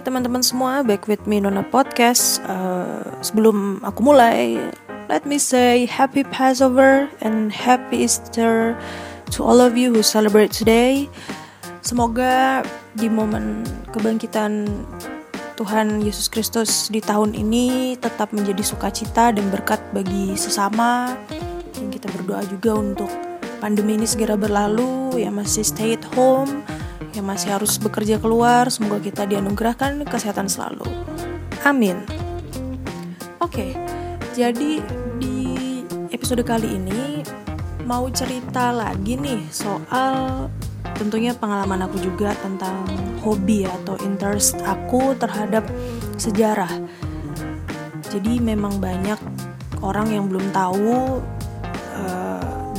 Teman-teman semua, back with me Nona Podcast. Uh, sebelum aku mulai, let me say happy Passover and happy Easter to all of you who celebrate today. Semoga di momen kebangkitan Tuhan Yesus Kristus di tahun ini tetap menjadi sukacita dan berkat bagi sesama. Dan kita berdoa juga untuk pandemi ini segera berlalu, ya masih stay at home yang masih harus bekerja keluar, semoga kita dianugerahkan kesehatan selalu. Amin. Oke, jadi di episode kali ini mau cerita lagi nih soal tentunya pengalaman aku juga tentang hobi atau interest aku terhadap sejarah. Jadi memang banyak orang yang belum tahu uh,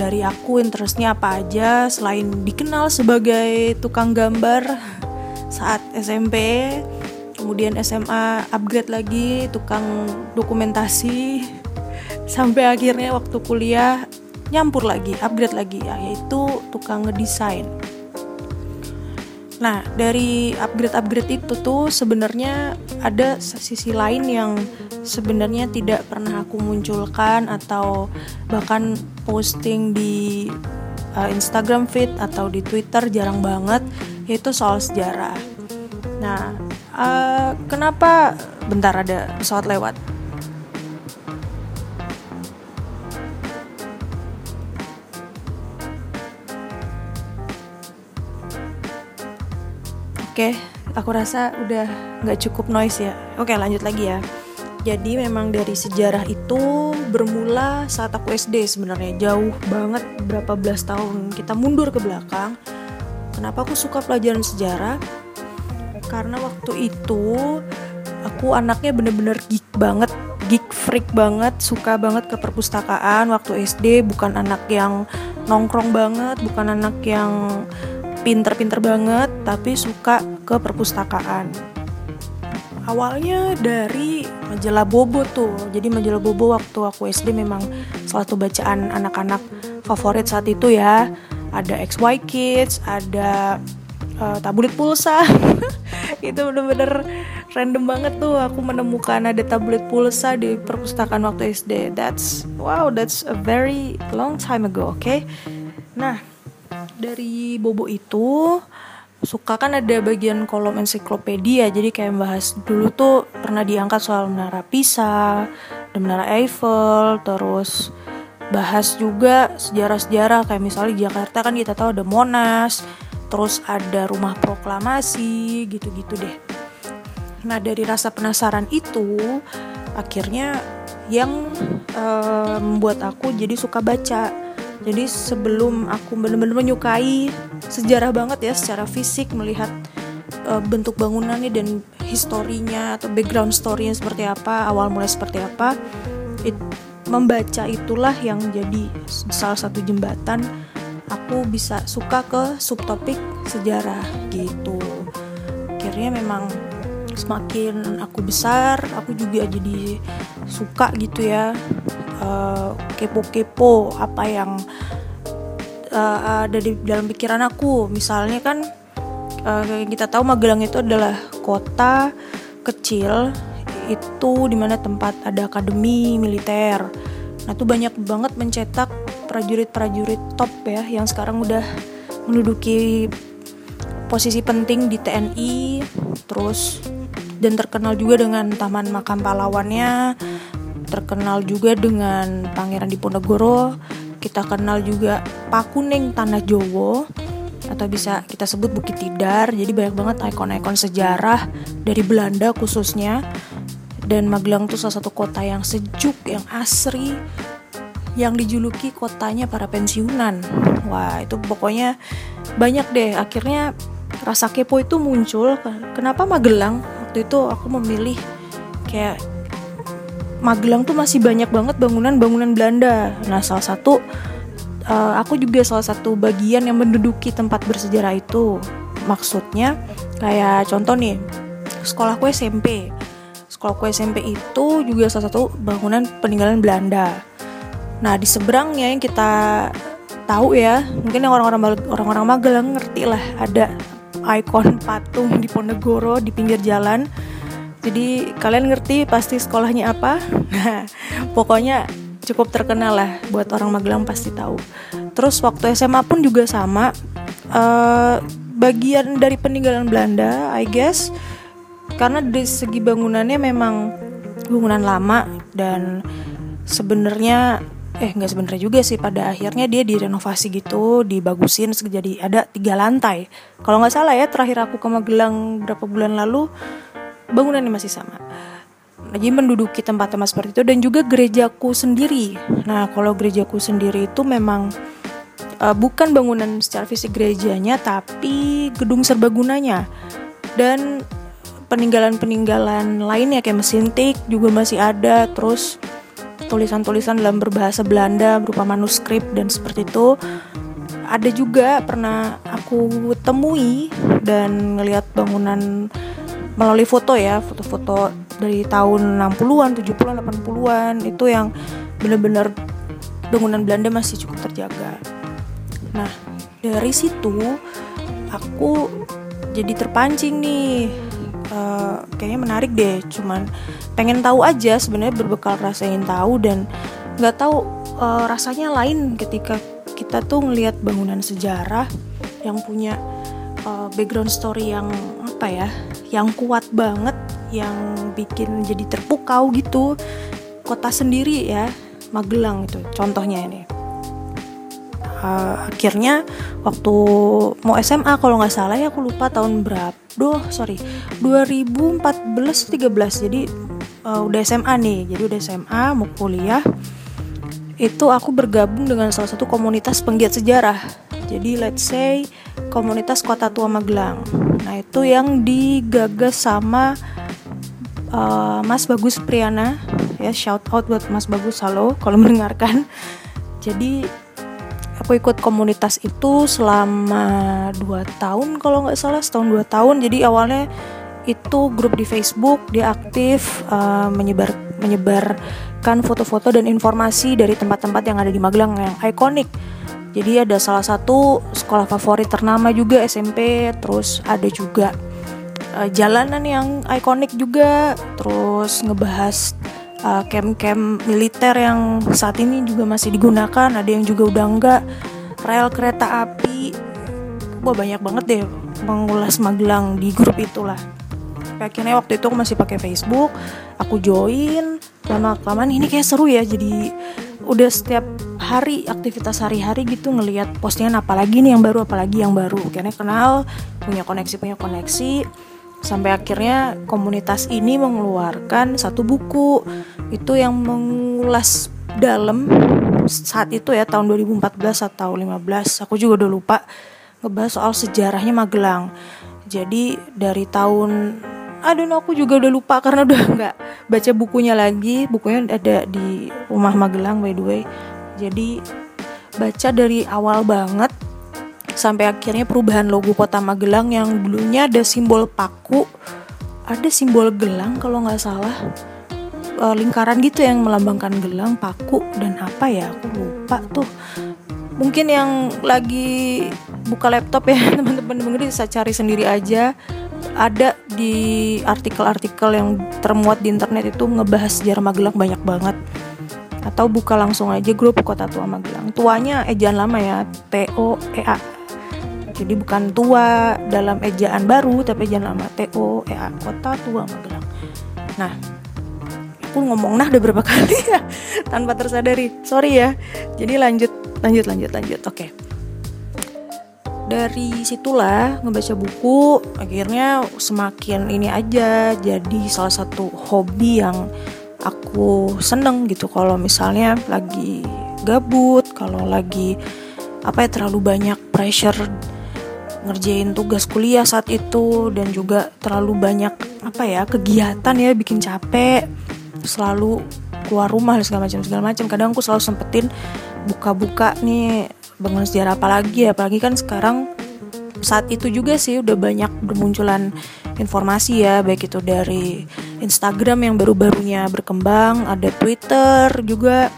dari aku interestnya apa aja selain dikenal sebagai tukang gambar saat SMP kemudian SMA upgrade lagi tukang dokumentasi sampai akhirnya waktu kuliah nyampur lagi upgrade lagi yaitu tukang ngedesain Nah, dari upgrade-upgrade itu tuh sebenarnya ada sisi lain yang sebenarnya tidak pernah aku munculkan atau bahkan posting di uh, Instagram feed atau di Twitter jarang banget yaitu soal sejarah. Nah, uh, kenapa bentar ada pesawat lewat? Oke, aku rasa udah nggak cukup noise ya. Oke, lanjut lagi ya. Jadi memang dari sejarah itu bermula saat aku SD sebenarnya jauh banget berapa belas tahun kita mundur ke belakang. Kenapa aku suka pelajaran sejarah? Karena waktu itu aku anaknya bener-bener geek banget, geek freak banget, suka banget ke perpustakaan waktu SD, bukan anak yang nongkrong banget, bukan anak yang pinter-pinter banget tapi suka ke perpustakaan. Awalnya dari majalah Bobo tuh. Jadi majalah Bobo waktu aku SD memang salah satu bacaan anak-anak favorit saat itu ya. Ada XY Kids ada uh, tabloid pulsa. Itu bener-bener random banget tuh aku menemukan ada tabloid pulsa di perpustakaan waktu SD that's wow that's a very long time ago oke okay? nah dari Bobo itu suka kan ada bagian kolom ensiklopedia. Jadi kayak bahas dulu tuh pernah diangkat soal menara Pisa menara Eiffel terus bahas juga sejarah-sejarah. Kayak misalnya di Jakarta kan kita tahu ada Monas terus ada rumah proklamasi gitu-gitu deh. Nah dari rasa penasaran itu akhirnya yang uh, membuat aku jadi suka baca jadi sebelum aku benar-benar menyukai sejarah banget ya secara fisik melihat uh, bentuk bangunannya dan historinya atau background storynya seperti apa, awal mulai seperti apa, it, membaca itulah yang jadi salah satu jembatan aku bisa suka ke subtopik sejarah gitu. Akhirnya memang semakin aku besar, aku juga jadi suka gitu ya kepo-kepo uh, apa yang uh, ada di dalam pikiran aku. Misalnya kan uh, kita tahu Magelang itu adalah kota kecil itu di mana tempat ada akademi militer. Nah itu banyak banget mencetak prajurit-prajurit top ya yang sekarang udah menduduki posisi penting di TNI terus dan terkenal juga dengan taman makam pahlawannya terkenal juga dengan Pangeran Diponegoro. Kita kenal juga Pakuning Tanah Jowo atau bisa kita sebut Bukit Tidar. Jadi banyak banget ikon-ikon sejarah dari Belanda khususnya. Dan Magelang tuh salah satu kota yang sejuk yang asri yang dijuluki kotanya para pensiunan. Wah itu pokoknya banyak deh. Akhirnya rasa kepo itu muncul. Kenapa Magelang? Waktu itu aku memilih kayak Magelang tuh masih banyak banget bangunan-bangunan Belanda. Nah, salah satu uh, aku juga salah satu bagian yang menduduki tempat bersejarah itu. Maksudnya kayak contoh nih, sekolahku SMP. Sekolahku SMP itu juga salah satu bangunan peninggalan Belanda. Nah, di seberangnya yang kita tahu ya, mungkin yang orang-orang orang-orang Magelang ngerti lah ada ikon patung di Ponegoro di pinggir jalan jadi kalian ngerti pasti sekolahnya apa? Nah pokoknya cukup terkenal lah buat orang Magelang pasti tahu. Terus waktu SMA pun juga sama. Uh, bagian dari peninggalan Belanda I guess. Karena dari segi bangunannya memang bangunan lama dan sebenarnya eh nggak sebenarnya juga sih. Pada akhirnya dia direnovasi gitu dibagusin jadi ada tiga lantai. Kalau nggak salah ya terakhir aku ke Magelang berapa bulan lalu bangunannya masih sama. Jadi menduduki tempat-tempat seperti itu dan juga gerejaku sendiri. Nah kalau gerejaku sendiri itu memang uh, bukan bangunan secara fisik gerejanya tapi gedung serbagunanya. Dan peninggalan-peninggalan lainnya kayak mesin tik juga masih ada terus tulisan-tulisan dalam berbahasa Belanda berupa manuskrip dan seperti itu. Ada juga pernah aku temui dan ngelihat bangunan melalui foto ya foto-foto dari tahun 60-an, 70-an, 80-an itu yang benar-benar bangunan Belanda masih cukup terjaga. Nah, dari situ aku jadi terpancing nih uh, kayaknya menarik deh cuman pengen tahu aja sebenarnya berbekal rasa ingin tahu dan nggak tahu uh, rasanya lain ketika kita tuh ngelihat bangunan sejarah yang punya uh, background story yang apa ya yang kuat banget yang bikin jadi terpukau gitu. Kota sendiri ya Magelang itu contohnya ini. Uh, akhirnya waktu mau SMA kalau nggak salah ya aku lupa tahun berapa Duh, sorry 2014 13 jadi uh, udah SMA nih jadi udah SMA mau kuliah. Itu aku bergabung dengan salah satu komunitas penggiat sejarah jadi let's say komunitas Kota Tua Magelang. Nah itu yang digagas sama uh, Mas Bagus Priana. Ya shout out buat Mas Bagus halo kalau mendengarkan. Jadi aku ikut komunitas itu selama 2 tahun kalau nggak salah setahun dua tahun. Jadi awalnya itu grup di Facebook dia aktif uh, menyebar menyebarkan foto-foto dan informasi dari tempat-tempat yang ada di Magelang yang ikonik jadi ada salah satu sekolah favorit ternama juga SMP terus ada juga uh, jalanan yang ikonik juga. Terus ngebahas uh, camp-camp militer yang saat ini juga masih digunakan. Ada yang juga udah enggak. Rel kereta api. Wah banyak banget deh mengulas Magelang di grup itulah. Akhirnya waktu itu aku masih pakai Facebook. Aku join. Lama kelamaan ini kayak seru ya. Jadi udah setiap hari aktivitas hari-hari gitu ngelihat postingan apalagi nih yang baru apalagi yang baru. Akhirnya kenal punya koneksi punya koneksi. Sampai akhirnya komunitas ini mengeluarkan satu buku. Itu yang mengulas dalam saat itu ya tahun 2014 atau 15 aku juga udah lupa ngebahas soal sejarahnya Magelang. Jadi dari tahun aduh aku juga udah lupa karena udah nggak baca bukunya lagi. Bukunya ada di rumah Magelang by the way jadi baca dari awal banget sampai akhirnya perubahan logo kota Magelang yang dulunya ada simbol paku ada simbol gelang kalau nggak salah. E, lingkaran gitu yang melambangkan gelang paku dan apa ya aku lupa tuh. Mungkin yang lagi buka laptop ya teman-teman dengerin bisa cari sendiri aja. Ada di artikel-artikel yang termuat di internet itu ngebahas sejarah Magelang banyak banget atau buka langsung aja grup Kota Tua Magelang. Tuanya ejaan lama ya, T O E A. Jadi bukan tua dalam ejaan baru tapi ejaan lama. TO EA Kota Tua Magelang. Nah aku ngomong nah udah berapa kali ya tanpa tersadari. Sorry ya. Jadi lanjut lanjut lanjut lanjut. Oke. Okay. dari situlah ngebaca buku akhirnya semakin ini aja jadi salah satu hobi yang aku seneng gitu kalau misalnya lagi gabut kalau lagi apa ya terlalu banyak pressure ngerjain tugas kuliah saat itu dan juga terlalu banyak apa ya kegiatan ya bikin capek selalu keluar rumah segala macam segala macam. Kadang aku selalu sempetin buka-buka nih bangun sejarah apa lagi ya apalagi kan sekarang saat itu juga sih udah banyak bermunculan informasi ya baik itu dari Instagram yang baru-barunya berkembang ada Twitter juga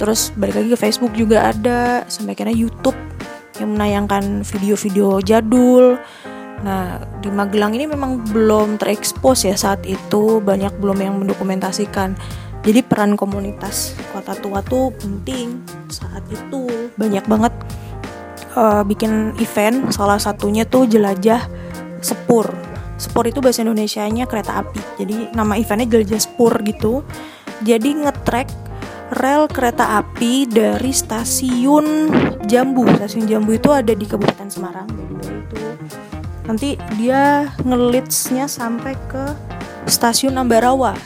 terus balik lagi ke Facebook juga ada sampai kira YouTube yang menayangkan video-video jadul Nah, di Magelang ini memang belum terekspos ya saat itu, banyak belum yang mendokumentasikan. Jadi peran komunitas kota tua tuh penting saat itu. Banyak banget uh, bikin event, salah satunya tuh jelajah sepur. Sepur itu bahasa Indonesia-nya kereta api. Jadi nama eventnya jelajah sepur gitu. Jadi ngetrek rel kereta api dari stasiun Jambu. Stasiun Jambu itu ada di Kabupaten Semarang. Itu nanti dia ngelitsnya sampai ke stasiun Ambarawa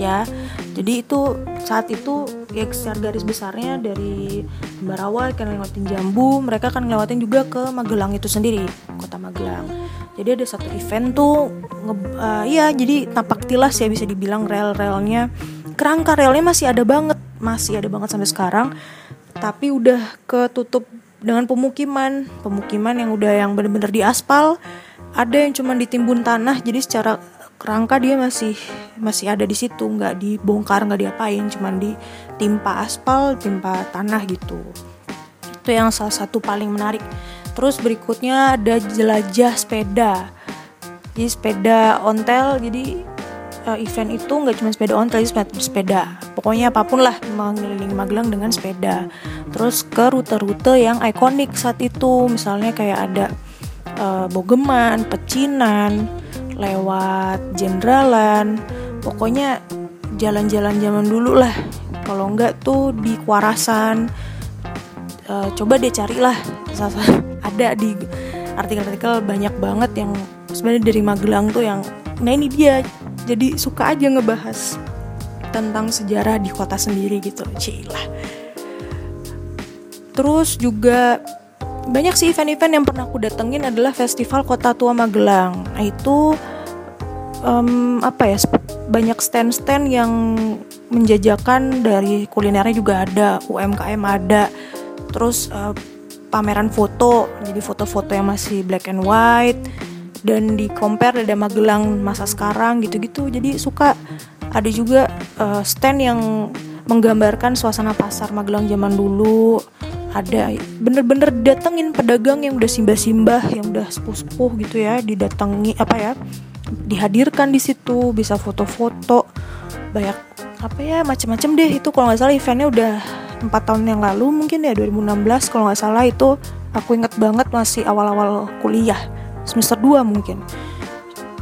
ya jadi itu saat itu ya secara garis besarnya dari Ambarawa akan ngelewatin Jambu mereka akan ngelewatin juga ke Magelang itu sendiri kota Magelang jadi ada satu event tuh nge, uh, ya jadi tapak tilas ya bisa dibilang rel-relnya. Kerangka relnya masih ada banget masih ada banget sampai sekarang. Tapi udah ketutup dengan pemukiman pemukiman yang udah yang bener-bener diaspal. Ada yang cuma ditimbun tanah jadi secara kerangka dia masih masih ada di situ. Nggak dibongkar nggak diapain cuma ditimpa aspal timpa tanah gitu. Itu yang salah satu paling menarik terus berikutnya ada jelajah sepeda. Jadi sepeda ontel jadi uh, event itu nggak cuma sepeda ontel sepeda, sepeda. Pokoknya apa pun lah mengelilingi Magelang dengan sepeda. Terus ke rute-rute yang ikonik saat itu. Misalnya kayak ada uh, Bogeman, Pecinan, lewat Jendralan, pokoknya jalan-jalan zaman dulu lah. Kalau enggak tuh di Kuarasan, uh, coba deh carilah, ada di artikel-artikel banyak banget yang sebenarnya dari Magelang tuh yang, nah ini dia jadi suka aja ngebahas tentang sejarah di kota sendiri gitu. Cilah. Terus juga banyak sih event-event yang pernah aku datengin adalah festival kota tua Magelang. Nah itu um, apa ya banyak stand-stand yang menjajakan dari kulinernya juga ada UMKM ada terus uh, pameran foto jadi foto-foto yang masih black and white dan di compare ada Magelang masa sekarang gitu-gitu. Jadi suka ada juga uh, stand yang menggambarkan suasana pasar Magelang zaman dulu. Ada bener-bener datengin pedagang yang udah simbah-simbah yang udah sepuh-sepuh gitu ya didatangi apa ya dihadirkan di situ bisa foto-foto banyak apa ya macam-macam deh. Itu kalau nggak salah eventnya udah empat tahun yang lalu mungkin ya 2016 kalau nggak salah itu aku inget banget masih awal-awal kuliah. Semester 2 mungkin.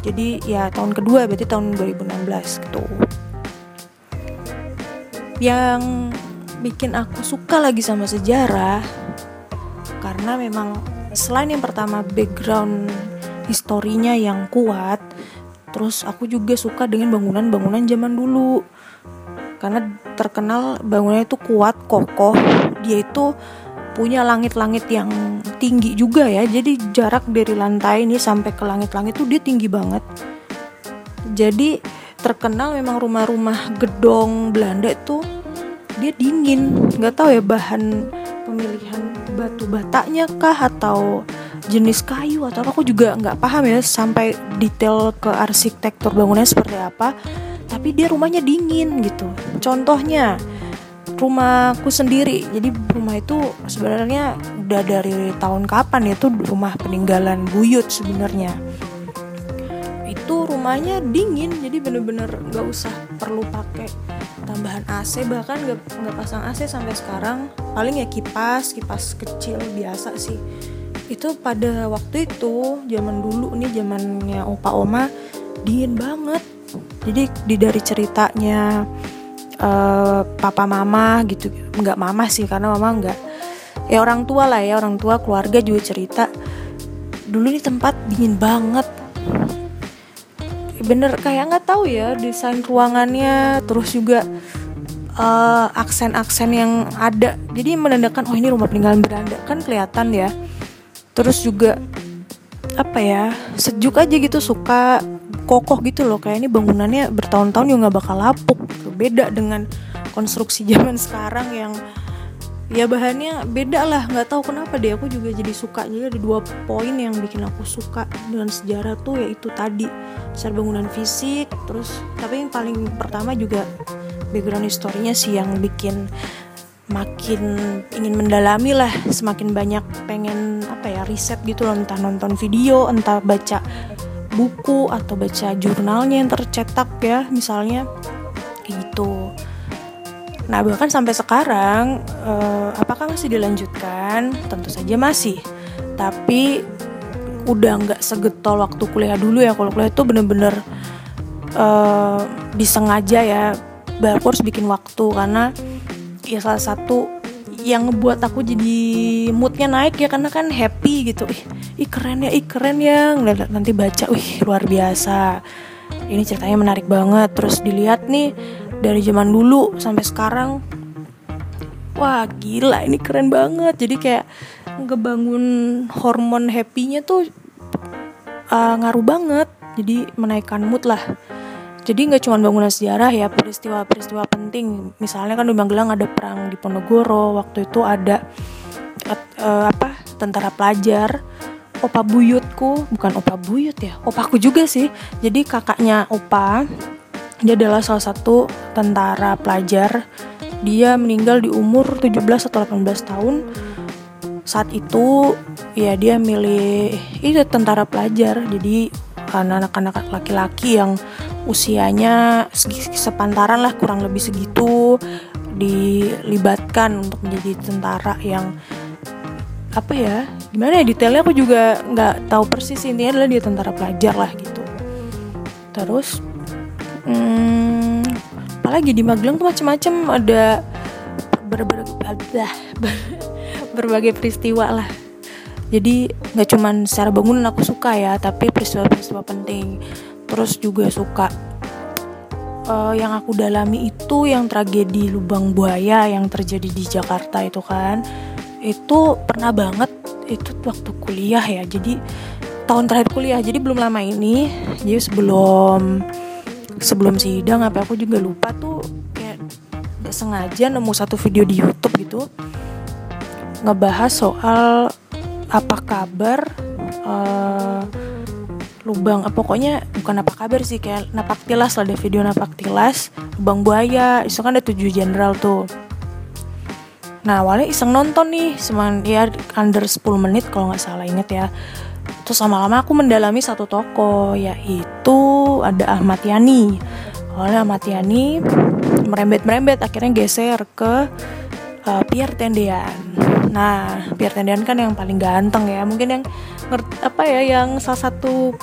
Jadi ya tahun kedua berarti tahun 2016 gitu. Yang bikin aku suka lagi sama sejarah karena memang selain yang pertama background historinya yang kuat terus aku juga suka dengan bangunan-bangunan zaman dulu. Karena terkenal bangunannya itu kuat kokoh. Dia itu punya langit-langit yang tinggi juga ya. Jadi jarak dari lantai ini sampai ke langit-langit tuh dia tinggi banget. Jadi terkenal memang rumah-rumah gedong Belanda itu dia dingin. Nggak tahu ya bahan pemilihan batu batanya kah atau jenis kayu atau apa. Aku juga nggak paham ya sampai detail ke arsitektur bangunannya seperti apa tapi dia rumahnya dingin gitu. Contohnya rumahku sendiri. Jadi rumah itu sebenarnya udah dari tahun kapan ya itu rumah peninggalan buyut sebenarnya. Itu rumahnya dingin jadi bener-bener nggak usah perlu pakai tambahan AC bahkan nggak nggak pasang AC sampai sekarang. Paling ya kipas kipas kecil biasa sih. Itu pada waktu itu zaman dulu nih zamannya opa oma dingin banget jadi di dari ceritanya uh, papa mama gitu nggak mama sih karena mama nggak ya orang tua lah ya orang tua keluarga juga cerita dulu di tempat dingin banget. Bener kayak nggak tahu ya desain ruangannya terus juga uh, aksen-aksen yang ada. Jadi menandakan oh ini rumah peninggalan Belanda kan kelihatan ya. Terus juga apa ya sejuk aja gitu suka kokoh gitu loh kayak ini bangunannya bertahun-tahun juga nggak bakal lapuk beda dengan konstruksi zaman sekarang yang ya bahannya beda lah nggak tahu kenapa deh aku juga jadi suka. Jadi ada dua poin yang bikin aku suka dengan sejarah tuh yaitu tadi secara bangunan fisik terus tapi yang paling pertama juga background historinya sih yang bikin makin ingin mendalami lah semakin banyak pengen apa ya riset gitu loh entah nonton video entah baca buku atau baca jurnalnya yang tercetak ya misalnya kayak gitu. Nah bahkan sampai sekarang eh, apakah masih dilanjutkan? Tentu saja masih. Tapi udah nggak segetol waktu kuliah dulu ya. Kalau kuliah itu bener-bener eh, disengaja ya aku harus bikin waktu. Karena ya salah satu yang ngebuat aku jadi moodnya naik ya karena kan happy gitu. Ih, ih keren ya ih keren ya. Nanti baca wih luar biasa. Ini ceritanya menarik banget. Terus dilihat nih dari zaman dulu sampai sekarang wah gila ini keren banget. Jadi kayak ngebangun hormon happynya tuh uh, ngaruh banget. Jadi menaikkan mood lah jadi nggak cuma bangunan sejarah ya peristiwa-peristiwa penting. Misalnya kan di Magelang ada perang di Ponorogo waktu itu ada uh, apa tentara pelajar opa buyutku. Bukan opa buyut ya opaku juga sih. Jadi kakaknya opa dia adalah salah satu tentara pelajar. Dia meninggal di umur 17 atau 18 tahun. Saat itu ya dia milih itu tentara pelajar. Jadi anak-anak laki-laki yang usianya sepantaran lah kurang lebih segitu dilibatkan untuk menjadi tentara yang apa ya gimana ya detailnya aku juga nggak tahu persis intinya adalah dia tentara pelajar lah gitu. Terus hmm, apalagi di Magelang tuh macam-macam ada berbagai berbagai peristiwa lah. Jadi nggak cuman secara bangunan aku suka ya tapi peristiwa-peristiwa penting terus juga suka uh, yang aku dalami itu yang tragedi lubang buaya yang terjadi di Jakarta itu kan itu pernah banget itu waktu kuliah ya. Jadi tahun terakhir kuliah jadi belum lama ini jadi sebelum sebelum sidang apa aku juga lupa tuh kayak gak sengaja nemu satu video di YouTube gitu ngebahas soal apa kabar uh, lubang eh, pokoknya bukan napak kabar sih kayak napak tilas lah ada video napak tilas lubang buaya itu kan ada tujuh jenderal tuh. Nah awalnya iseng nonton nih seman ya under 10 menit kalau nggak salah inget ya. Terus lama-lama aku mendalami satu toko yaitu ada Ahmad Yani. Awalnya Ahmad Yani merembet-merembet akhirnya geser ke uh, Pierre Tendean. Nah Pierre Tendean kan yang paling ganteng ya mungkin yang apa ya yang salah satu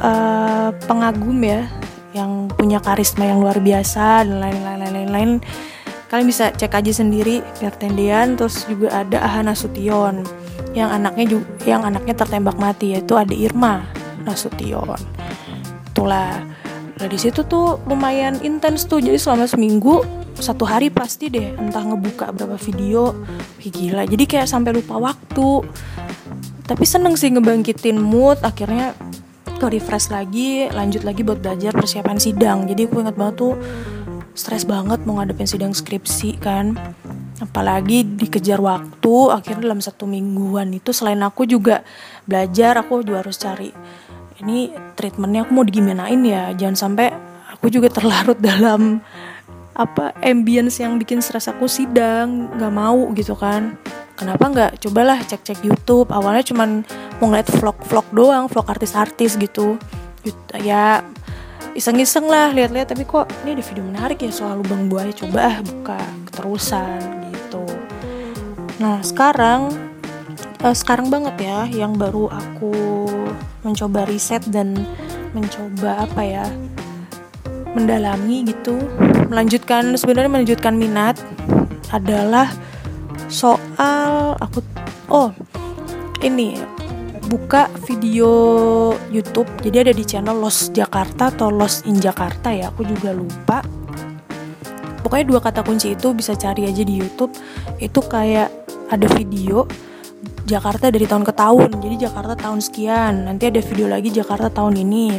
uh, pengagum ya yang punya karisma yang luar biasa dan lain-lain lain-lain kalian bisa cek aja sendiri Tendian terus juga ada Ahana Sution yang anaknya juga yang anaknya tertembak mati yaitu ada Irma Nasution. Itulah. Nah di situ tuh lumayan intens tuh. Jadi selama seminggu satu hari pasti deh entah ngebuka berapa video. Wih, gila. Jadi kayak sampai lupa waktu tapi seneng sih ngebangkitin mood akhirnya ke refresh lagi lanjut lagi buat belajar persiapan sidang. Jadi aku ingat banget tuh stres banget mau ngadepin sidang skripsi kan. Apalagi dikejar waktu akhirnya dalam satu mingguan itu selain aku juga belajar aku juga harus cari ini treatmentnya aku mau digimanain ya? Jangan sampai aku juga terlarut dalam apa ambience yang bikin stres aku sidang nggak mau gitu kan kenapa nggak cobalah cek-cek YouTube. Awalnya cuman mau ngeliat vlog-vlog doang vlog artis-artis gitu. Ya iseng-iseng lah lihat-lihat tapi kok ini ada video menarik ya soal lubang buaya. Coba ah buka keterusan gitu. Nah sekarang uh, sekarang banget ya yang baru aku mencoba riset dan mencoba apa ya mendalami gitu. Melanjutkan sebenarnya melanjutkan minat adalah soal aku oh ini buka video YouTube. Jadi ada di channel Los Jakarta atau Los in Jakarta ya aku juga lupa. Pokoknya dua kata kunci itu bisa cari aja di YouTube. Itu kayak ada video Jakarta dari tahun ke tahun. Jadi Jakarta tahun sekian nanti ada video lagi Jakarta tahun ini.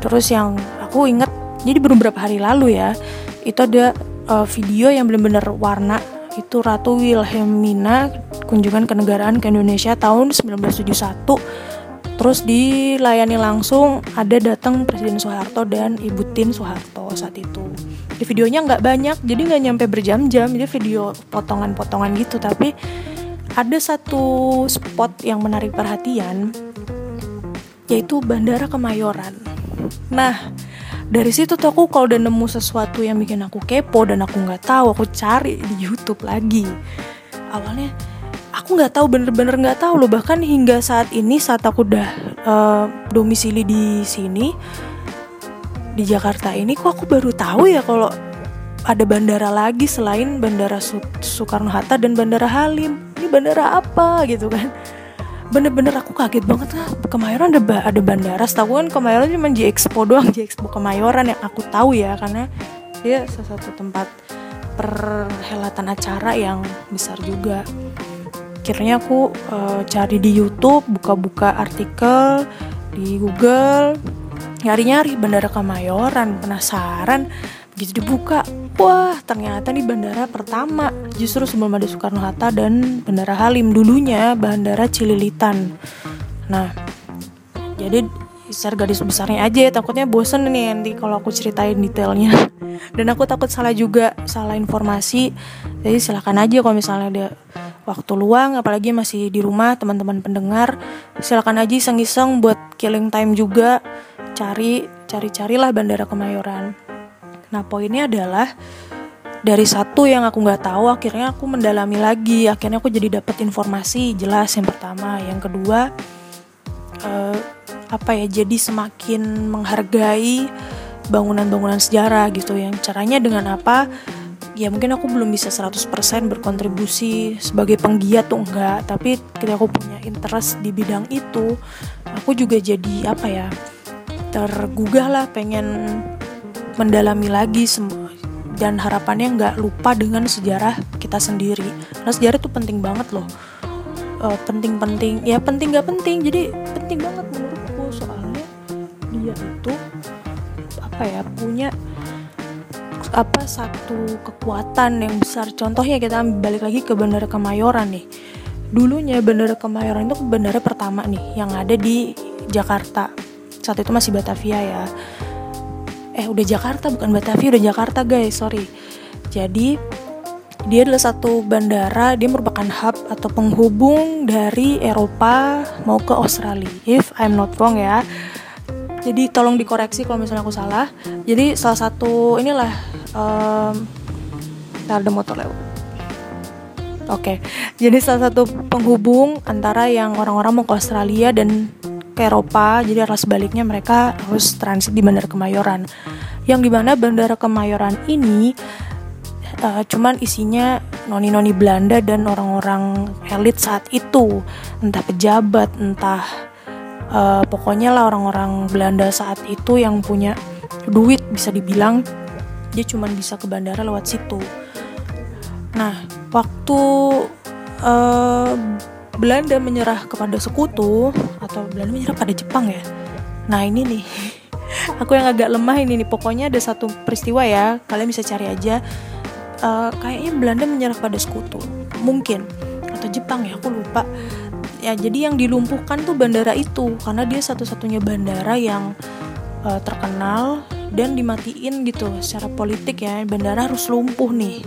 Terus yang aku inget jadi beberapa hari lalu ya itu ada uh, video yang bener-bener warna itu Ratu Wilhelmina kunjungan kenegaraan ke Indonesia tahun 1971 terus dilayani langsung ada datang Presiden Soeharto dan Ibu Tin Soeharto saat itu. Di videonya nggak banyak jadi nggak nyampe berjam-jam jadi video potongan-potongan gitu. Tapi ada satu spot yang menarik perhatian yaitu Bandara Kemayoran. Nah, dari situ tuh aku kalau udah nemu sesuatu yang bikin aku kepo dan aku nggak tahu, aku cari di YouTube lagi. Awalnya aku nggak tahu bener-bener nggak tahu loh. Bahkan hingga saat ini saat aku udah uh, domisili di sini di Jakarta ini kok aku baru tahu ya kalau ada bandara lagi selain bandara Soekarno Hatta dan bandara Halim. Ini bandara apa gitu kan bener-bener aku kaget banget lah Kemayoran ada ada bandara. Setahu kan Kemayoran cuma J Expo doang J Expo Kemayoran yang aku tahu ya karena dia salah satu tempat perhelatan acara yang besar juga. Akhirnya aku uh, cari di YouTube buka-buka artikel di Google nyari-nyari bandara Kemayoran. Penasaran begitu dibuka wah ternyata di bandara pertama. Justru sebelum ada Soekarno Hatta dan bandara Halim dulunya bandara Cililitan. Nah jadi secara garis besarnya aja ya takutnya bosen nih nanti kalau aku ceritain detailnya. Dan aku takut salah juga salah informasi. Jadi silahkan aja kalau misalnya ada waktu luang apalagi masih di rumah teman-teman pendengar silahkan aja iseng-iseng buat killing time juga. Cari cari carilah bandara Kemayoran Nah poinnya adalah dari satu yang aku nggak tahu akhirnya aku mendalami lagi. Akhirnya aku jadi dapat informasi jelas yang pertama. Yang kedua uh, apa ya jadi semakin menghargai bangunan-bangunan sejarah gitu. Yang caranya dengan apa? Ya mungkin aku belum bisa 100% berkontribusi sebagai penggiat tuh enggak tapi ketika aku punya interest di bidang itu aku juga jadi apa ya tergugah lah pengen mendalami lagi semua. Dan harapannya nggak lupa dengan sejarah kita sendiri. Karena sejarah itu penting banget loh. Uh, penting-penting. Ya penting nggak penting. Jadi penting banget menurutku. Soalnya dia itu apa ya punya apa satu kekuatan yang besar. Contohnya kita balik lagi ke bandara Kemayoran nih. Dulunya bandara Kemayoran itu bandara pertama nih yang ada di Jakarta. Saat itu masih Batavia ya eh udah Jakarta bukan Batavia udah Jakarta guys. Sorry. Jadi dia adalah satu bandara dia merupakan hub atau penghubung dari Eropa mau ke Australia if I'm not wrong ya. Jadi tolong dikoreksi kalau misalnya aku salah. Jadi salah satu inilah um, ada motor lewat Oke, okay. jadi salah satu penghubung antara yang orang-orang mau ke Australia dan ke Eropa jadi arah sebaliknya mereka harus transit di Bandara Kemayoran. Yang di mana Bandara Kemayoran ini uh, cuman isinya noni-noni Belanda dan orang-orang elit saat itu. Entah pejabat entah uh, pokoknya lah orang-orang Belanda saat itu yang punya duit bisa dibilang. Dia cuman bisa ke bandara lewat situ. Nah waktu uh, Belanda menyerah kepada sekutu atau Belanda menyerah pada Jepang ya? Nah ini nih. Aku yang agak lemah ini nih. Pokoknya ada satu peristiwa ya. Kalian bisa cari aja. Uh, kayaknya Belanda menyerah pada sekutu. Mungkin. Atau Jepang ya aku lupa. Ya jadi yang dilumpuhkan tuh bandara itu. Karena dia satu-satunya bandara yang uh, terkenal dan dimatiin gitu. Secara politik ya bandara harus lumpuh nih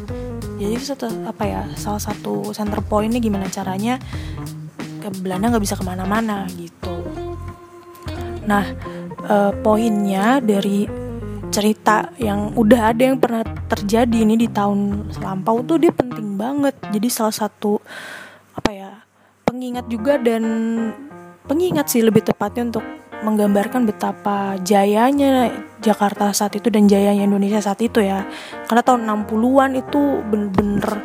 jadi satu apa ya salah satu center pointnya gimana caranya ke Belanda nggak bisa ke mana-mana gitu. Nah uh, poinnya dari cerita yang udah ada yang pernah terjadi ini di tahun selampau tuh dia penting banget. Jadi salah satu apa ya pengingat juga dan pengingat sih lebih tepatnya untuk menggambarkan betapa jayanya Jakarta saat itu dan jayanya Indonesia saat itu ya. Karena tahun 60-an itu bener-bener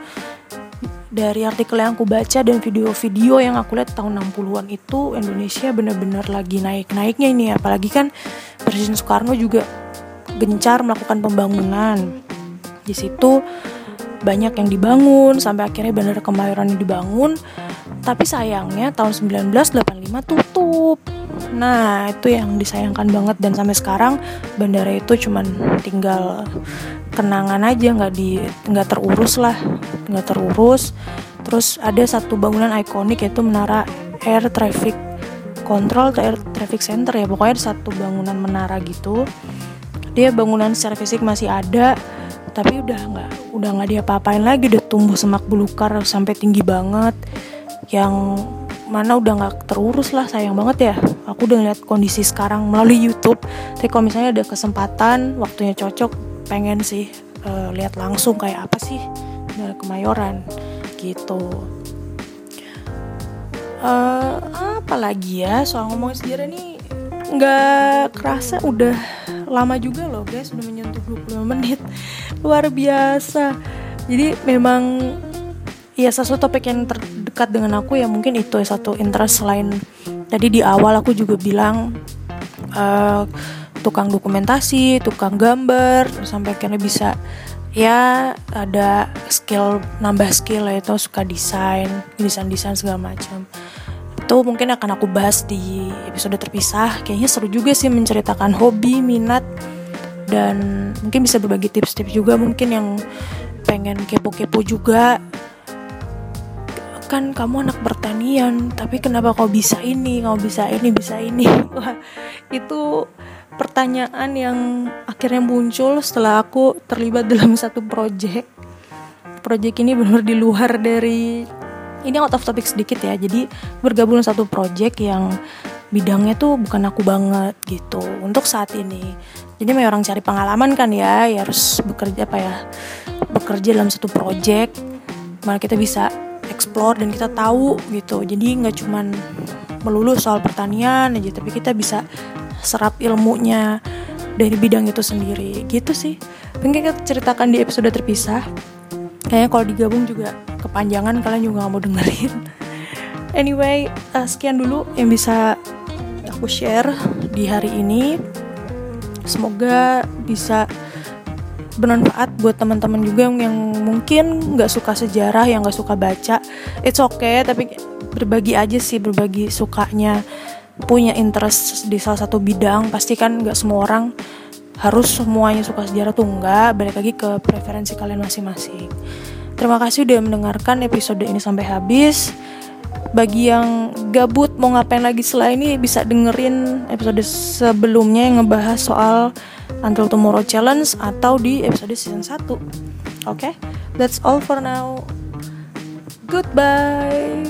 dari artikel yang aku baca dan video-video yang aku lihat tahun 60-an itu Indonesia bener-bener lagi naik-naiknya ini. Apalagi kan Presiden Soekarno juga gencar melakukan pembangunan. Di situ banyak yang dibangun sampai akhirnya Bandara Kemayoran dibangun. Tapi sayangnya tahun 1985 tutup Nah itu yang disayangkan banget. Dan sampai sekarang bandara itu cuman tinggal kenangan aja. Nggak di nggak terurus lah. Nggak terurus. Terus ada satu bangunan ikonik yaitu menara air traffic control atau air traffic center ya. Pokoknya ada satu bangunan menara gitu. Dia bangunan secara fisik masih ada tapi udah nggak udah nggak diapa-apain lagi. Udah tumbuh semak belukar sampai tinggi banget. Yang mana udah nggak terurus lah sayang banget ya. Aku udah ngeliat kondisi sekarang melalui YouTube. Tapi kalau misalnya ada kesempatan waktunya cocok pengen sih uh, lihat langsung kayak apa sih dari Kemayoran gitu. Uh, apa lagi ya soal ngomongin sejarah nih nggak kerasa udah lama juga loh guys udah menyentuh 25 menit. Luar biasa. Jadi memang ya sesuatu topik yang terdekat dengan aku ya mungkin itu satu interest selain tadi di awal aku juga bilang uh, tukang dokumentasi tukang gambar sampai akhirnya bisa ya ada skill nambah skill ya itu suka desain desain desain segala macam. Itu mungkin akan aku bahas di episode terpisah. Kayaknya seru juga sih menceritakan hobi minat dan mungkin bisa berbagi tips-tips juga mungkin yang pengen kepo-kepo juga kan kamu anak pertanian tapi kenapa kau bisa ini kau bisa ini bisa ini? Wah itu pertanyaan yang akhirnya muncul setelah aku terlibat dalam satu project. Project ini benar di luar dari ini out of topic sedikit ya. Jadi bergabung satu project yang bidangnya tuh bukan aku banget gitu untuk saat ini. Jadi memang orang cari pengalaman kan ya, ya harus bekerja apa ya bekerja dalam satu project mana kita bisa explore dan kita tahu gitu. Jadi nggak cuman melulu soal pertanian aja tapi kita bisa serap ilmunya dari bidang itu sendiri. Gitu sih. Mungkin kita ceritakan di episode terpisah. Kayaknya kalau digabung juga kepanjangan kalian juga gak mau dengerin. Anyway uh, sekian dulu yang bisa aku share di hari ini. Semoga bisa bermanfaat buat teman-teman juga yang, yang mungkin nggak suka sejarah yang nggak suka baca. It's okay tapi berbagi aja sih berbagi sukanya. Punya interest di salah satu bidang pasti kan nggak semua orang harus semuanya suka sejarah tuh enggak balik lagi ke preferensi kalian masing-masing. Terima kasih udah mendengarkan episode ini sampai habis. Bagi yang gabut mau ngapain lagi setelah ini bisa dengerin episode sebelumnya yang ngebahas soal Until Tomorrow Challenge atau di episode season 1. Oke, okay? that's all for now. Goodbye.